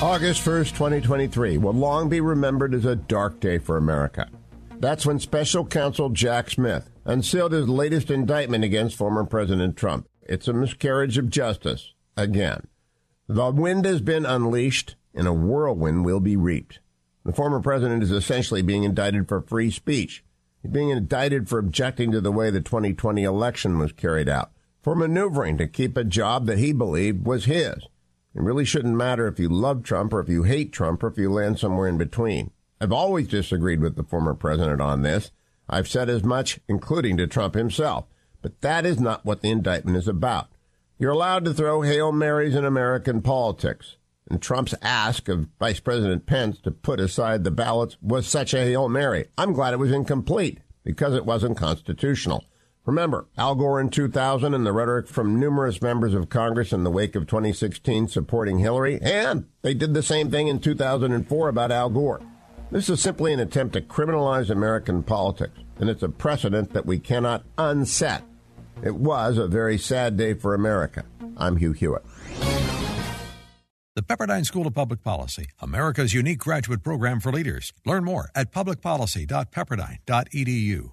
August 1st, 2023 will long be remembered as a dark day for America. That's when special counsel Jack Smith unsealed his latest indictment against former President Trump. It's a miscarriage of justice, again. The wind has been unleashed, and a whirlwind will be reaped. The former president is essentially being indicted for free speech. He's being indicted for objecting to the way the 2020 election was carried out, for maneuvering to keep a job that he believed was his. It really shouldn't matter if you love Trump or if you hate Trump or if you land somewhere in between. I've always disagreed with the former president on this. I've said as much, including to Trump himself. But that is not what the indictment is about. You're allowed to throw Hail Marys in American politics. And Trump's ask of Vice President Pence to put aside the ballots was such a Hail Mary. I'm glad it was incomplete because it wasn't constitutional. Remember, Al Gore in 2000 and the rhetoric from numerous members of Congress in the wake of 2016 supporting Hillary, and they did the same thing in 2004 about Al Gore. This is simply an attempt to criminalize American politics, and it's a precedent that we cannot unset. It was a very sad day for America. I'm Hugh Hewitt. The Pepperdine School of Public Policy, America's unique graduate program for leaders. Learn more at publicpolicy.pepperdine.edu.